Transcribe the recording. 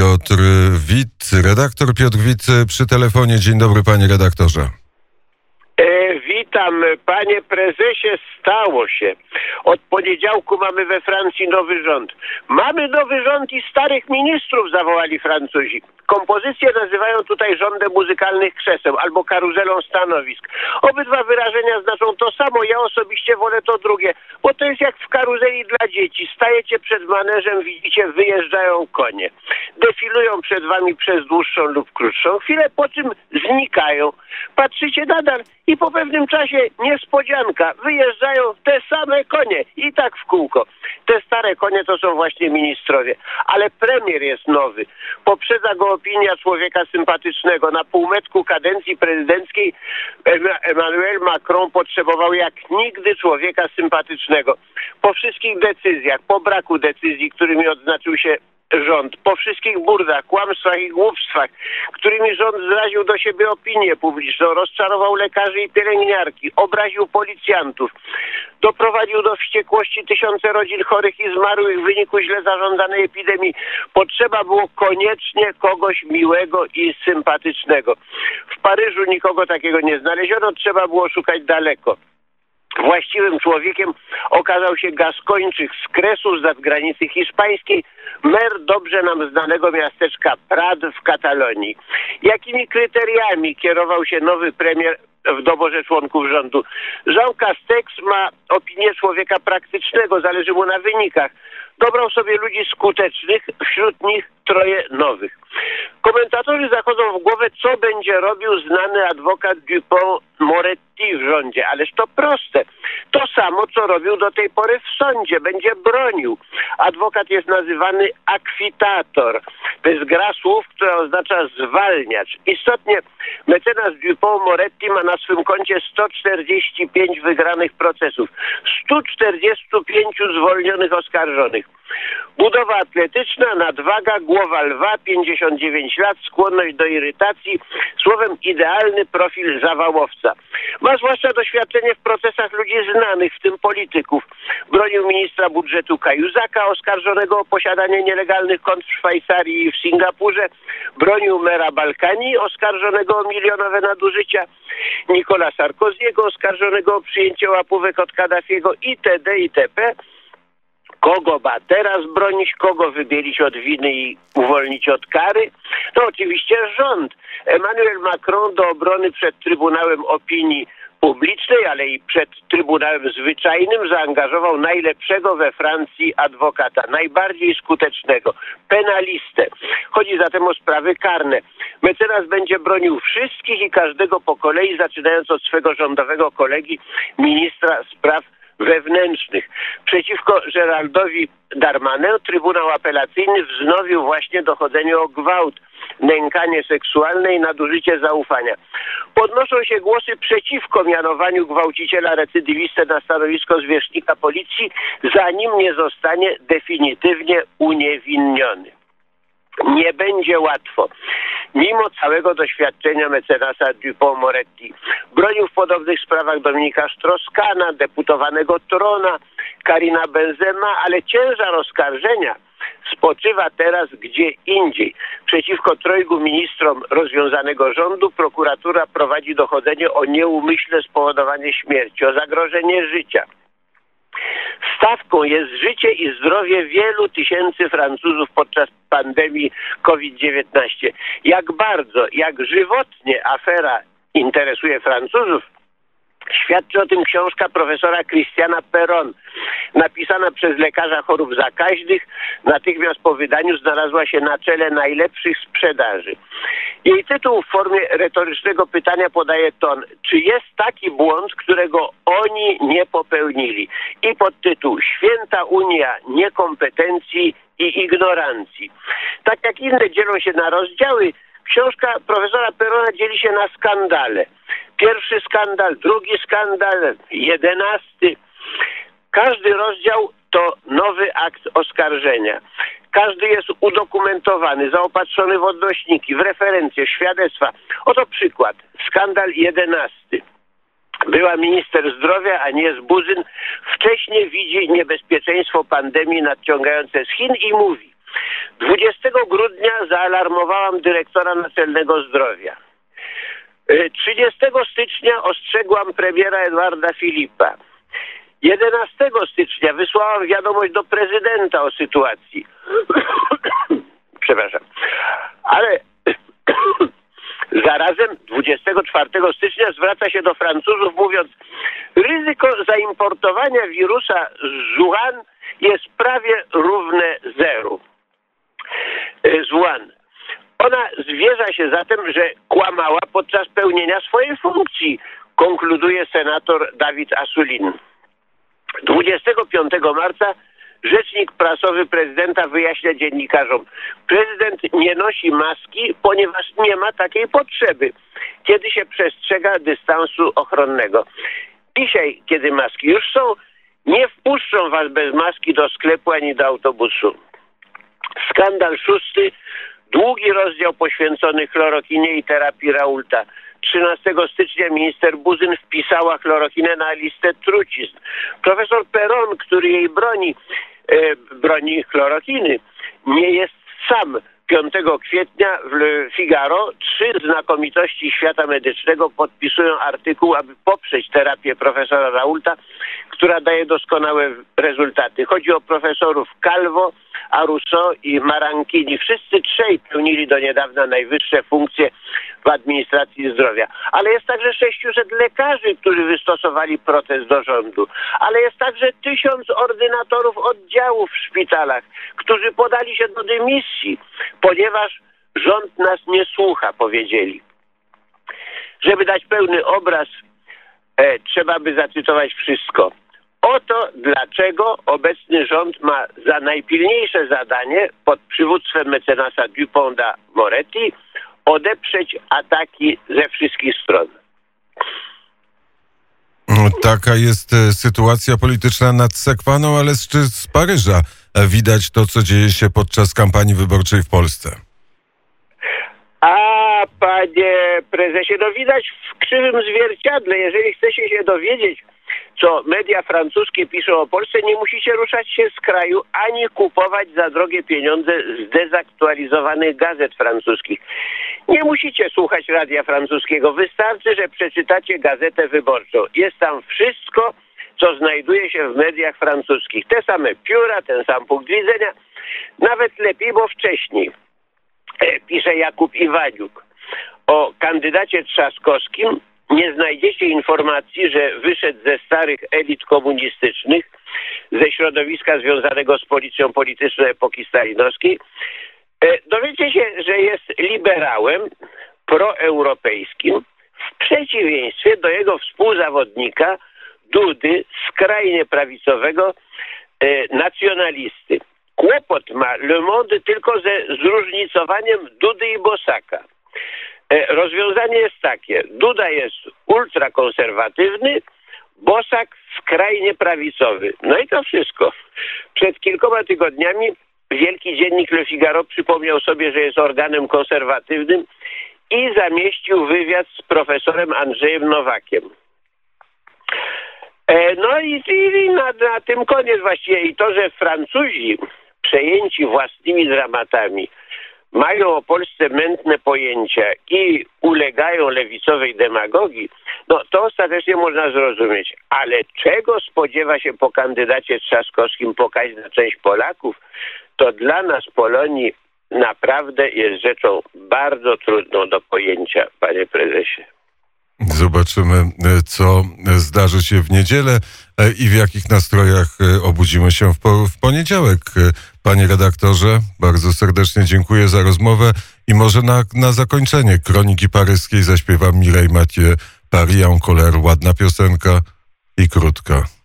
Piotr Wit, redaktor Piotr Wit przy telefonie. Dzień dobry, panie redaktorze. Witam, panie prezesie, stało się. Od poniedziałku mamy we Francji nowy rząd. Mamy nowy rząd i starych ministrów zawołali Francuzi. Kompozycje nazywają tutaj rządem muzykalnych krzeseł albo karuzelą stanowisk. Obydwa wyrażenia znaczą to samo. Ja osobiście wolę to drugie, bo to jest jak w karuzeli dla dzieci. Stajecie przed maneżem, widzicie, wyjeżdżają konie. Defilują przed wami przez dłuższą lub krótszą chwilę, po czym znikają. Patrzycie nadal i po pewnym czasie niespodzianka. Wyjeżdżają te same konie i tak w kółko. Te stare konie to są właśnie ministrowie. Ale premier jest nowy. Poprzedza go opinia człowieka sympatycznego. Na półmetku kadencji prezydenckiej Emmanuel Macron potrzebował jak nigdy człowieka sympatycznego. Po wszystkich decyzjach, po braku decyzji, którymi odznaczył się rząd, po wszystkich burdach, kłamstwach i głupstwach, którymi rząd zraził do siebie opinię publiczną, rozczarował lekarzy i pielęgniarki, obraził policjantów, doprowadził do wściekłości tysiące rodzin chorych i zmarłych w wyniku źle zarządzanej epidemii. Potrzeba było koniecznie kogoś miłego i sympatycznego. W Paryżu nikogo takiego nie znaleziono, trzeba było szukać daleko. Właściwym człowiekiem okazał się Gaskończyk z Kresu, z granicy hiszpańskiej, mer dobrze nam znanego miasteczka Prad w Katalonii. Jakimi kryteriami kierował się nowy premier w doborze członków rządu? Jean Castex ma opinię człowieka praktycznego, zależy mu na wynikach. Dobrał sobie ludzi skutecznych, wśród nich troje nowych. Komentatorzy zachodzą w głowę, co będzie robił znany adwokat Dupont Moretti w rządzie. Ależ to proste. To samo, co robił do tej pory w sądzie. Będzie bronił. Adwokat jest nazywany akwitator. To jest gra słów, która oznacza zwalniacz. Istotnie mecenas Dupont Moretti ma na swym koncie 145 wygranych procesów, 145 zwolnionych oskarżonych. Budowa atletyczna, nadwaga, głowa lwa, 59 lat, skłonność do irytacji, słowem idealny profil zawałowca. Ma zwłaszcza doświadczenie w procesach ludzi znanych, w tym polityków. Bronił ministra budżetu Kajuzaka, oskarżonego o posiadanie nielegalnych kont w Szwajcarii i w Singapurze. Bronił mera Balkanii, oskarżonego o milionowe nadużycia. Nikola Sarkoziego, oskarżonego o przyjęcie łapówek od Kaddafiego itd. itp kogo ma teraz bronić, kogo wybielić od winy i uwolnić od kary? To oczywiście rząd. Emmanuel Macron do obrony przed Trybunałem Opinii publicznej, ale i przed Trybunałem Zwyczajnym zaangażował najlepszego we Francji adwokata, najbardziej skutecznego, penalistę. Chodzi zatem o sprawy karne. Mecenas będzie bronił wszystkich i każdego po kolei, zaczynając od swego rządowego kolegi, ministra spraw wewnętrznych. Przeciwko Geraldowi Darmanę Trybunał Apelacyjny wznowił właśnie dochodzenie o gwałt, nękanie seksualne i nadużycie zaufania. Podnoszą się głosy przeciwko mianowaniu gwałciciela recydywistę na stanowisko zwierzchnika policji, zanim nie zostanie definitywnie uniewinniony. Nie będzie łatwo. Mimo całego doświadczenia mecenasa Dupont Moretti, bronił w podobnych sprawach Dominika Stroskana, deputowanego Trona, Karina Benzema, ale ciężar oskarżenia spoczywa teraz gdzie indziej. Przeciwko trojgu ministrom rozwiązanego rządu prokuratura prowadzi dochodzenie o nieumyślne spowodowanie śmierci, o zagrożenie życia. Stawką jest życie i zdrowie wielu tysięcy Francuzów podczas pandemii COVID-19. Jak bardzo, jak żywotnie afera interesuje Francuzów, Świadczy o tym książka profesora Christiana Perron, napisana przez lekarza chorób zakaźnych. Natychmiast po wydaniu znalazła się na czele najlepszych sprzedaży. Jej tytuł w formie retorycznego pytania podaje ton, czy jest taki błąd, którego oni nie popełnili? I podtytuł Święta Unia Niekompetencji i Ignorancji. Tak jak inne dzielą się na rozdziały, książka profesora Perona dzieli się na skandale. Pierwszy skandal, drugi skandal, jedenasty. Każdy rozdział to nowy akt oskarżenia. Każdy jest udokumentowany, zaopatrzony w odnośniki, w referencje, świadectwa. Oto przykład. Skandal jedenasty. Była minister zdrowia, a nie z Buzyn, wcześniej widzi niebezpieczeństwo pandemii nadciągające z Chin i mówi 20 grudnia za zaalarmowałam dyrektora Naczelnego Zdrowia. E, 30 stycznia ostrzegłam premiera Edwarda Filipa. 11 stycznia wysłałam wiadomość do prezydenta o sytuacji. Przepraszam. Ale zarazem 24 stycznia zwraca się do Francuzów mówiąc ryzyko zaimportowania wirusa z Wuhan jest prawie równe zeru. E, Z. Ona zwierza się zatem, że kłamała podczas pełnienia swojej funkcji, konkluduje senator Dawid Asulin. 25 marca rzecznik prasowy prezydenta wyjaśnia dziennikarzom, prezydent nie nosi maski, ponieważ nie ma takiej potrzeby, kiedy się przestrzega dystansu ochronnego. Dzisiaj, kiedy maski już są, nie wpuszczą was bez maski do sklepu ani do autobusu. Skandal szósty, długi rozdział poświęcony chlorokinie i terapii Raulta. 13 stycznia minister Buzyn wpisała chlorokinę na listę trucizn. Profesor Peron, który jej broni, e, broni chlorokiny, nie jest sam. 5 kwietnia w Figaro trzy znakomitości świata medycznego podpisują artykuł, aby poprzeć terapię profesora Raulta, która daje doskonałe rezultaty. Chodzi o profesorów Calvo, Arusso i Marankini. Wszyscy trzej pełnili do niedawna najwyższe funkcje w administracji zdrowia. Ale jest także 600 lekarzy, którzy wystosowali protest do rządu. Ale jest także tysiąc ordynatorów oddziałów w szpitalach, którzy podali się do dymisji, ponieważ rząd nas nie słucha, powiedzieli. Żeby dać pełny obraz, e, trzeba by zacytować wszystko. Oto dlaczego obecny rząd ma za najpilniejsze zadanie pod przywództwem mecenasa Duponda Moretti odeprzeć ataki ze wszystkich stron. No, Taka jest e, sytuacja polityczna nad Sekwaną, ale z, czy z Paryża e, widać to, co dzieje się podczas kampanii wyborczej w Polsce. A panie prezesie, no widać w krzywym zwierciadle. Jeżeli chcecie się dowiedzieć, co media francuskie piszą o Polsce, nie musicie ruszać się z kraju, ani kupować za drogie pieniądze zdezaktualizowanych gazet francuskich. Nie musicie słuchać radia francuskiego. Wystarczy, że przeczytacie gazetę wyborczą. Jest tam wszystko, co znajduje się w mediach francuskich. Te same pióra, ten sam punkt widzenia. Nawet lepiej, bo wcześniej e, pisze Jakub Iwaniuk o kandydacie Trzaskowskim nie znajdziecie informacji, że wyszedł ze starych elit komunistycznych, ze środowiska związanego z policją polityczną epoki stalinowskiej. E, Dowiecie się, że jest liberałem proeuropejskim w przeciwieństwie do jego współzawodnika Dudy, skrajnie prawicowego e, nacjonalisty. Kłopot ma Le Monde tylko ze zróżnicowaniem Dudy i Bosaka. E, Rozwiązanie jest takie. Duda jest ultrakonserwatywny, Bosak skrajnie prawicowy. No i to wszystko. Przed kilkoma tygodniami wielki dziennik Le Figaro przypomniał sobie, że jest organem konserwatywnym i zamieścił wywiad z profesorem Andrzejem Nowakiem. E, No i, i na, na tym koniec właściwie. I to, że Francuzi przejęci własnymi dramatami mają o Polsce mętne pojęcia i ulegają lewicowej demagogii, no to ostatecznie można zrozumieć. Ale czego spodziewa się po kandydacie Trzaskowskim pokaźna część Polaków, to dla nas Polonii naprawdę jest rzeczą bardzo trudną do pojęcia, panie prezesie. Zobaczymy, e, co zdarzy się w niedzielę e, i w jakich nastrojach e, obudzimy się w, po, w poniedziałek. E, Panie redaktorze, bardzo serdecznie dziękuję za rozmowę i może na, na zakończenie Kroniki Paryskiej zaśpiewam Mireille Mathieu, Paris en colère, ładna piosenka i krótka.